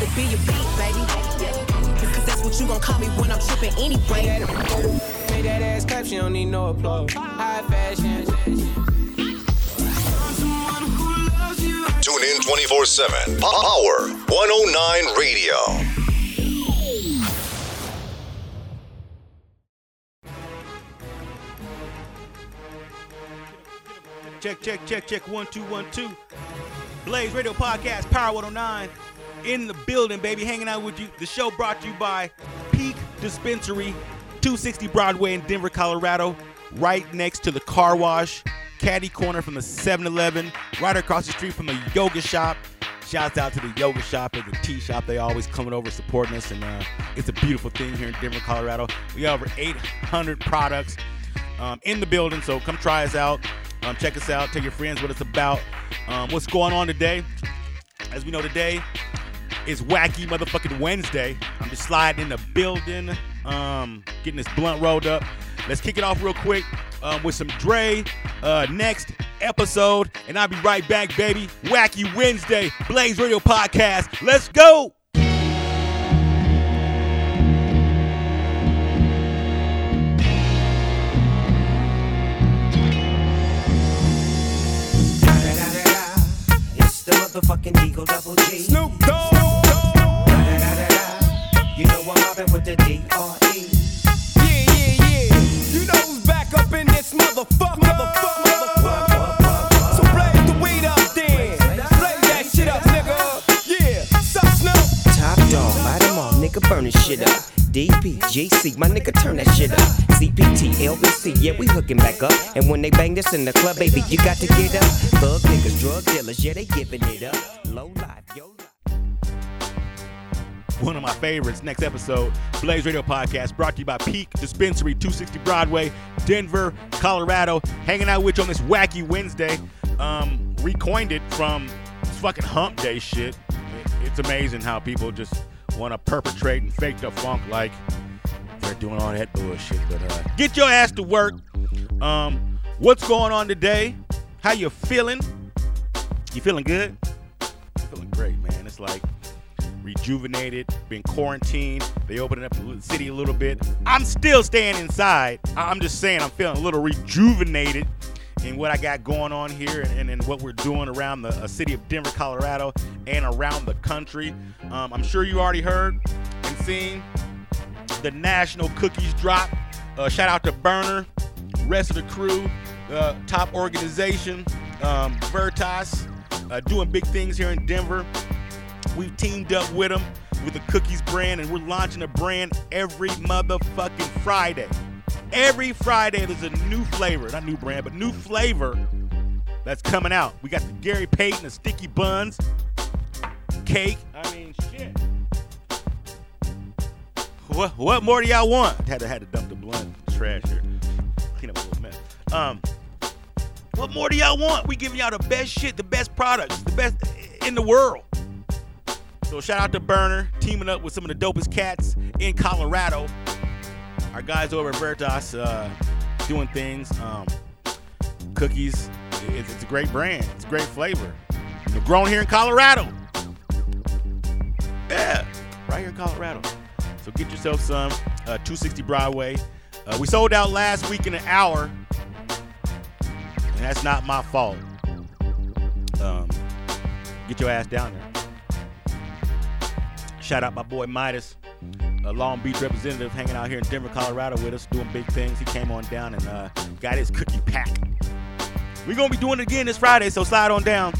rather be your beat, baby. Cause that's what you gon' call me when I'm tripping anyway. Made that ass clap, she don't need no applause. High fashion. Tune in 24 7. Power 109 Radio. Check, check, check, check. One, two, one, two. Blaze Radio Podcast, Power 109. In the building, baby. Hanging out with you. The show brought to you by Peak Dispensary, 260 Broadway in Denver, Colorado. Right next to the car wash. Caddy corner from the 7 Eleven. Right across the street from the yoga shop. Shouts out to the yoga shop and the tea shop. They always coming over supporting us, and uh, it's a beautiful thing here in Denver, Colorado. We have over 800 products um, in the building, so come try us out. Um, check us out. Tell your friends what it's about. Um, what's going on today? As we know, today is Wacky Motherfucking Wednesday. I'm just sliding in the building, um, getting this blunt rolled up. Let's kick it off real quick um, with some Dre. Uh, next episode, and I'll be right back, baby. Wacky Wednesday, Blaze Radio Podcast. Let's go. It's the motherfucking Eagle Double G. Snoop Dogg. You know I'm mobbing with the D.R.E. Yeah, yeah, yeah. You know who's back up in this motherfucker. Motherfucker, motherfucker. So blaze the weed up then. Blaze that shit up, nigga. Yeah. Sup, Snoop? Top dog, light 'em all, nigga burn this shit up. DPGC, my nigga turn that shit up. CPT, LBC, yeah, we hooking back up. And when they bang this in the club, baby, you got to get up. Thug niggas, drug dealers, yeah, they giving it up. Low life, yo. One of my favorites. Next episode, Blaze Radio Podcast, brought to you by Peak Dispensary, 260 Broadway, Denver, Colorado. Hanging out with you on this wacky Wednesday. Um, recoined it from fucking Hump Day shit. It's amazing how people just want to perpetrate and fake the funk like they're doing all that bullshit. But uh, get your ass to work. Um, what's going on today? How you feeling? You feeling good? I'm Feeling great, man. It's like rejuvenated, been quarantined. They opened up the city a little bit. I'm still staying inside. I'm just saying I'm feeling a little rejuvenated in what I got going on here and, and, what we're doing around the uh, city of Denver, Colorado, and around the country. Um, I'm sure you already heard and seen the national cookies drop. Uh, shout out to Berner, rest of the crew, uh, top organization, um, Veritas, uh, doing big things here in Denver. We've teamed up with them with the Cookies brand, and we're launching a brand every motherfucking Friday. Every Friday, there's a new flavor, not new brand, but new flavor that's coming out. We got the Gary Payton, the sticky buns, cake. I mean, shit. What, what more do y'all want? Had to had to dump the blunt trash here, clean up a little mess. Um, what more do y'all want? We giving y'all the best shit, the best products, the best in the world. So shout out to Berner, teaming up with some of the dopest cats in Colorado. Our guys over at Veritas uh, doing things. Um, cookies, it's, it's a great brand. It's a great flavor. They're grown here in Colorado. Yeah, right here in Colorado. So get yourself some. Uh, 260 Broadway. Uh, we sold out last week in an hour, and that's not my fault. Um, get your ass down there. Shout out my boy Midas, a Long Beach representative, hanging out here in Denver, Colorado with us, doing big things. He came on down and uh, got his cookie pack. We're gonna be doing it again this Friday, so slide on down.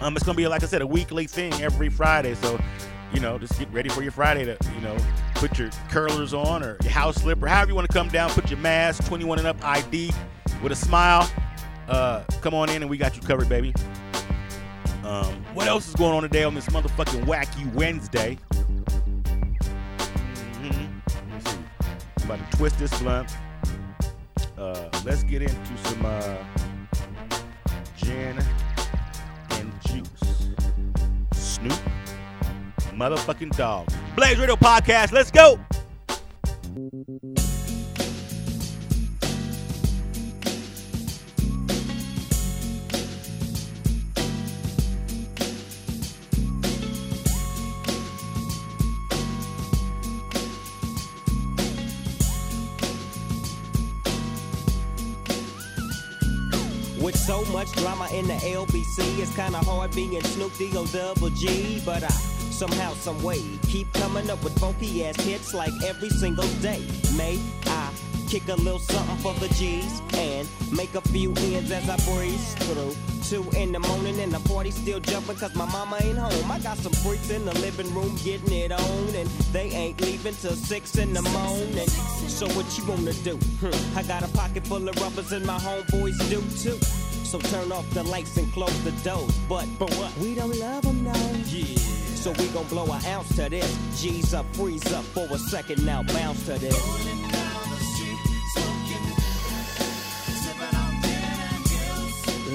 Um, it's gonna be like I said, a weekly thing every Friday. So, you know, just get ready for your Friday to, you know, put your curlers on or your house slipper, however you want to come down. Put your mask, 21 and up ID, with a smile. Uh, come on in and we got you covered, baby. Um, what else is going on today on this motherfucking wacky Wednesday? Mhm. See. I'm about to twist this blunt. Uh, let's get into some uh, gin and juice. Snoop, motherfucking dog. Blaze Radio Podcast. Let's go. Much drama in the LBC, it's kinda hard being Snoop D-O double G, but I somehow, some way keep coming up with funky ass hits like every single day. May I kick a little something for the G's and make a few ends as I breeze through. Two in the morning and the party still jumping cause my mama ain't home. I got some freaks in the living room getting it on and they ain't leaving till six in the morning. So what you wanna do? Hmm. I got a pocket full of rubbers and my homeboys do too. So turn off the lights and close the doors. But, but what? We don't love them now. Yeah. So we gon' blow an ounce to this. G's up, freeze up for a second now, bounce to this.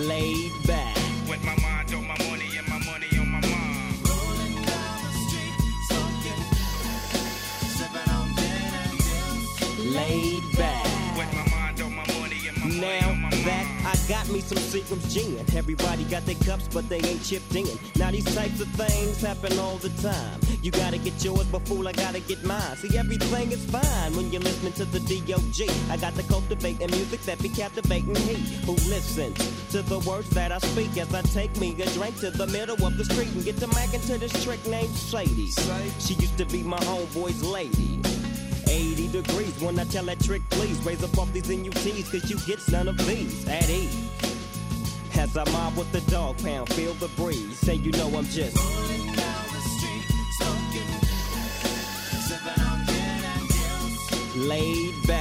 Laid back. Me some Seagram's gin. Everybody got their cups, but they ain't chipped in. Now these types of things happen all the time. You gotta get yours, but fool, I gotta get mine. See, everything is fine when you're listening to the D.O.G. I got the cultivate the music that be captivating he who listens to the words that I speak as I take me a drink to the middle of the street and get to macking to this trick named Sadie. She used to be my homeboy's lady. 80 degrees when I tell that trick, please raise up off these NUTs, cause you get none of these at ease. As I mob with the dog pound, feel the breeze, say you know I'm just. Laid back,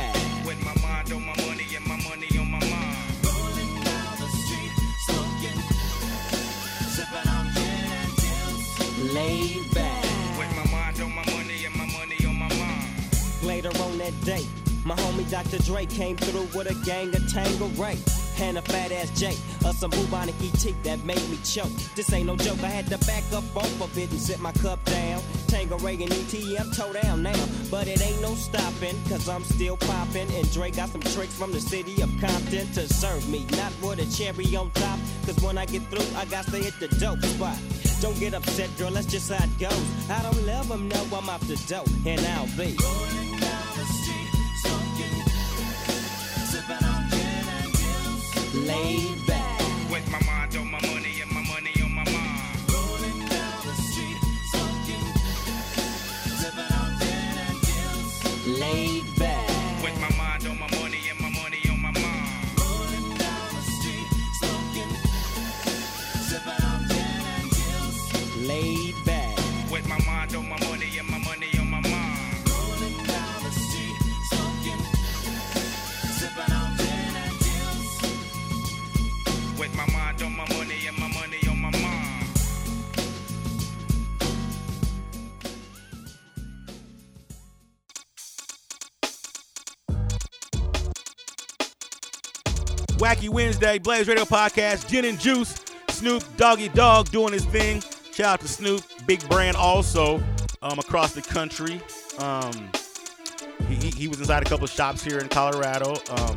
Later on that day, my homie Dr. Dre came through with a gang of Tango Ray. And a fat ass J, or some bubonic ET that made me choke. This ain't no joke, I had to back up off of it and sit my cup down. Tanqueray and ET, I'm toe down now. But it ain't no stopping, cause I'm still popping. And Dre got some tricks from the city of Compton to serve me. Not with a cherry on top, cause when I get through, I got to hit the dope spot. Don't get upset, girl, that's just how it goes. I don't love them, no, I'm off the dope, and I'll be. Wacky Wednesday, Blaze Radio Podcast, Gin and Juice, Snoop Doggy Dogg doing his thing. Shout out to Snoop, big brand also um, across the country. Um, he, he, was inside a couple shops here in Colorado. Um,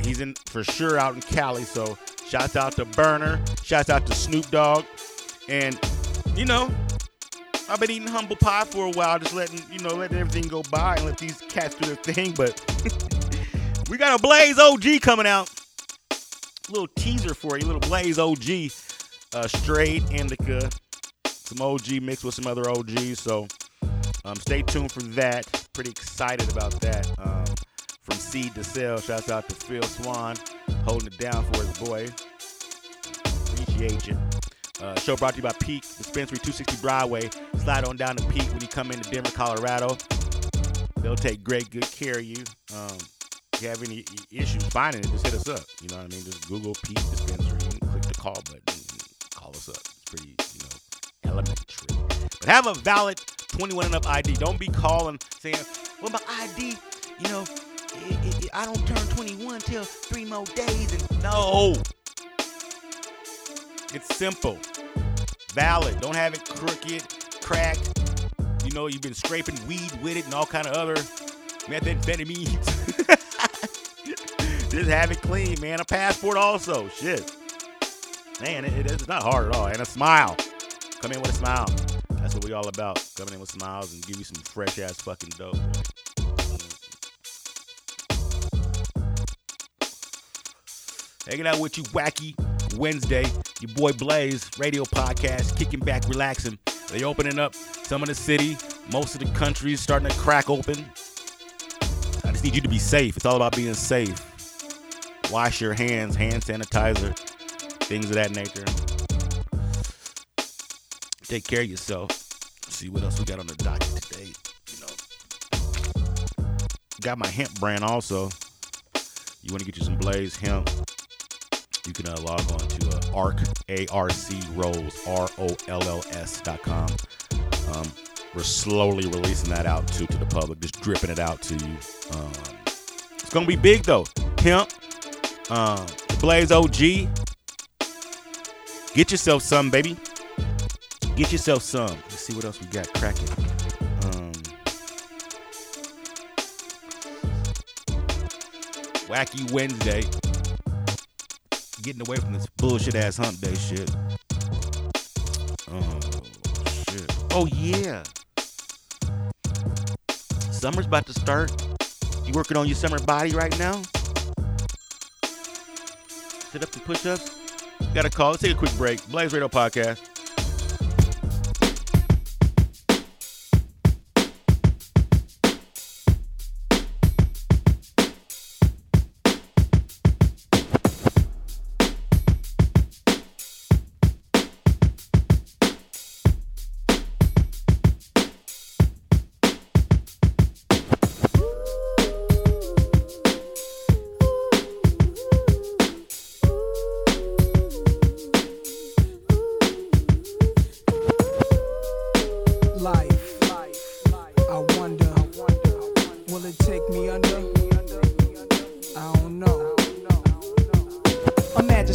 he's in for sure out in Cali. So shouts out to Berner, shouts out to Snoop Dogg, and you know. I've been eating humble pie for a while, just letting you know, letting everything go by and let these cats do their thing. But we got a Blaze OG coming out little teaser for you, little Blaze OG, uh, straight indica, some OG mixed with some other OGs. So um, stay tuned for that. Pretty excited about that. Um, from seed to sale, shouts out to Phil Swan, holding it down for his boy. Appreciate you. Uh, show brought to you by Peak Dispensary 260 Broadway. Slide on down to Peak when you come into Denver, Colorado. They'll take great good care of you. Um, you have any issues finding it, just hit us up. You know what I mean? Just Google Peak Dispensary and click the call button and call us up. It's pretty, you know, elementary. But have a valid 21 and up ID. Don't be calling saying, well, my ID, you know, i i I don't turn 21 till three more days. And no. It's simple. Valid. Don't have it crooked, cracked. You know, you've been scraping weed with it and all kind of other methamphetamines. Just have it clean, man. A passport also. Shit. Man, it, it's not hard at all. And a smile. Come in with a smile. That's what we all about. Coming in with smiles and give you some fresh ass fucking dope. Hanging out with you, wacky Wednesday. Your boy Blaze, radio podcast, kicking back, relaxing. They opening up some of the city, most of the country is starting to crack open. I just need you to be safe. It's all about being safe. Wash your hands, hand sanitizer, things of that nature. Take care of yourself. See what else we got on the docket today. You know, got my hemp brand also. You want to get you some Blaze hemp? You can uh, log on to uh, ARC, A-R-C Rolls, R-O-L-L-S dot com. Um, we're slowly releasing that out to, to the public, just dripping it out to you. Um, it's gonna be big though. Hemp, um, Blaze OG. Get yourself some, baby. Get yourself some. Let's see what else we got cracking. Um, Wacky Wednesday. Getting away from this bullshit ass hump day shit. Oh shit. Oh yeah. Summer's about to start. You working on your summer body right now? Sit up and push ups. Got a call. Let's take a quick break. Blaze Radio Podcast. Life. I wonder, will it take me under?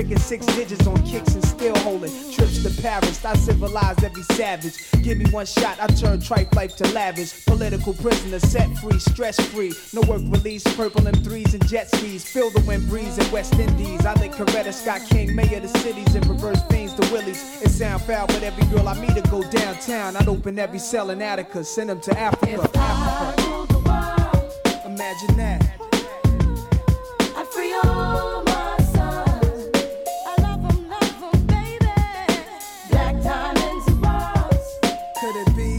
Tricking six digits on kicks and still holding. Trips to Paris. I civilized every savage. Give me one shot. I turn tripe life to lavish. Political prisoner set free. Stress free. No work release. Purple M3s and jet skis. Feel the wind breeze in West Indies. I think Coretta Scott King. Mayor of the cities and reverse things to Willies. It sound foul, but every girl I meet to go downtown. I'd open every cell in Attica. Send them to Africa. Africa. ruled the world, Imagine that. Could it be?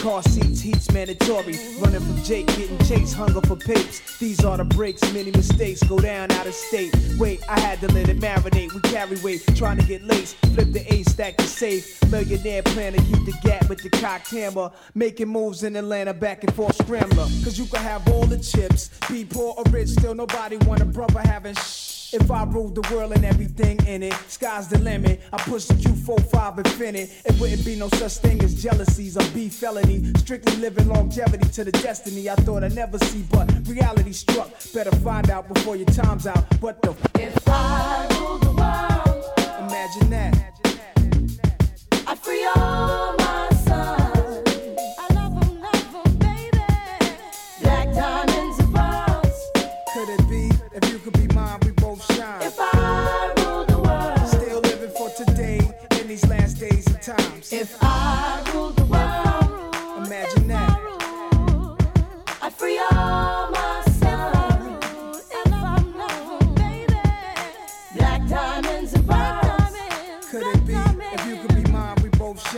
Car seats, heat's mandatory. Running from Jake, getting chased, hunger for papes. These are the breaks, many mistakes go down out of state. Wait, I had to let it marinate. We carry weight, trying to get laced. Flip the A, stack the safe. Millionaire plan to keep the gap with the cocked hammer. Making moves in Atlanta, back and forth scrambler. Cause you can have all the chips. Be poor or rich, still nobody want a brother having shh. If I ruled the world and everything in it, sky's the limit. I push the Q45 infinite. It wouldn't be no such thing as jealousies or beef felony. Strictly living longevity to the destiny I thought I'd never see, but reality struck. Better find out before your time's out. What the f- If I rule the world, Imagine that. I'd free all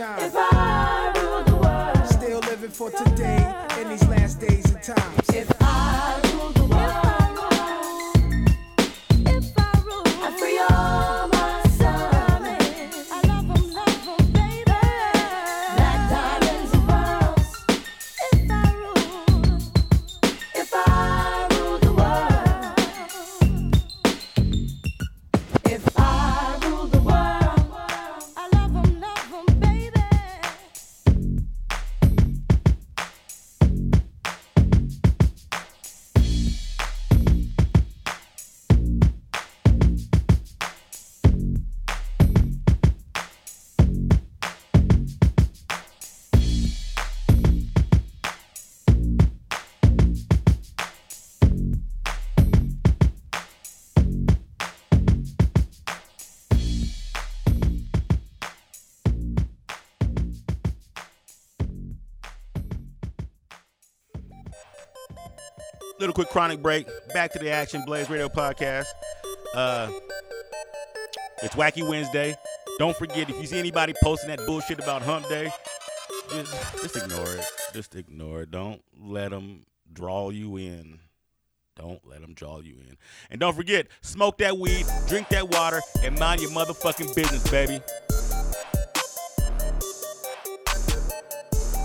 both shine. If I rule the world, Still living for today in these last days of times. Little quick chronic break. Back to the Action Blaze Radio podcast. Uh, it's Wacky Wednesday. Don't forget if you see anybody posting that bullshit about Hump Day, just, just ignore it. Just ignore it. Don't let them draw you in. Don't let them draw you in. And don't forget, smoke that weed, drink that water, and mind your motherfucking business, baby.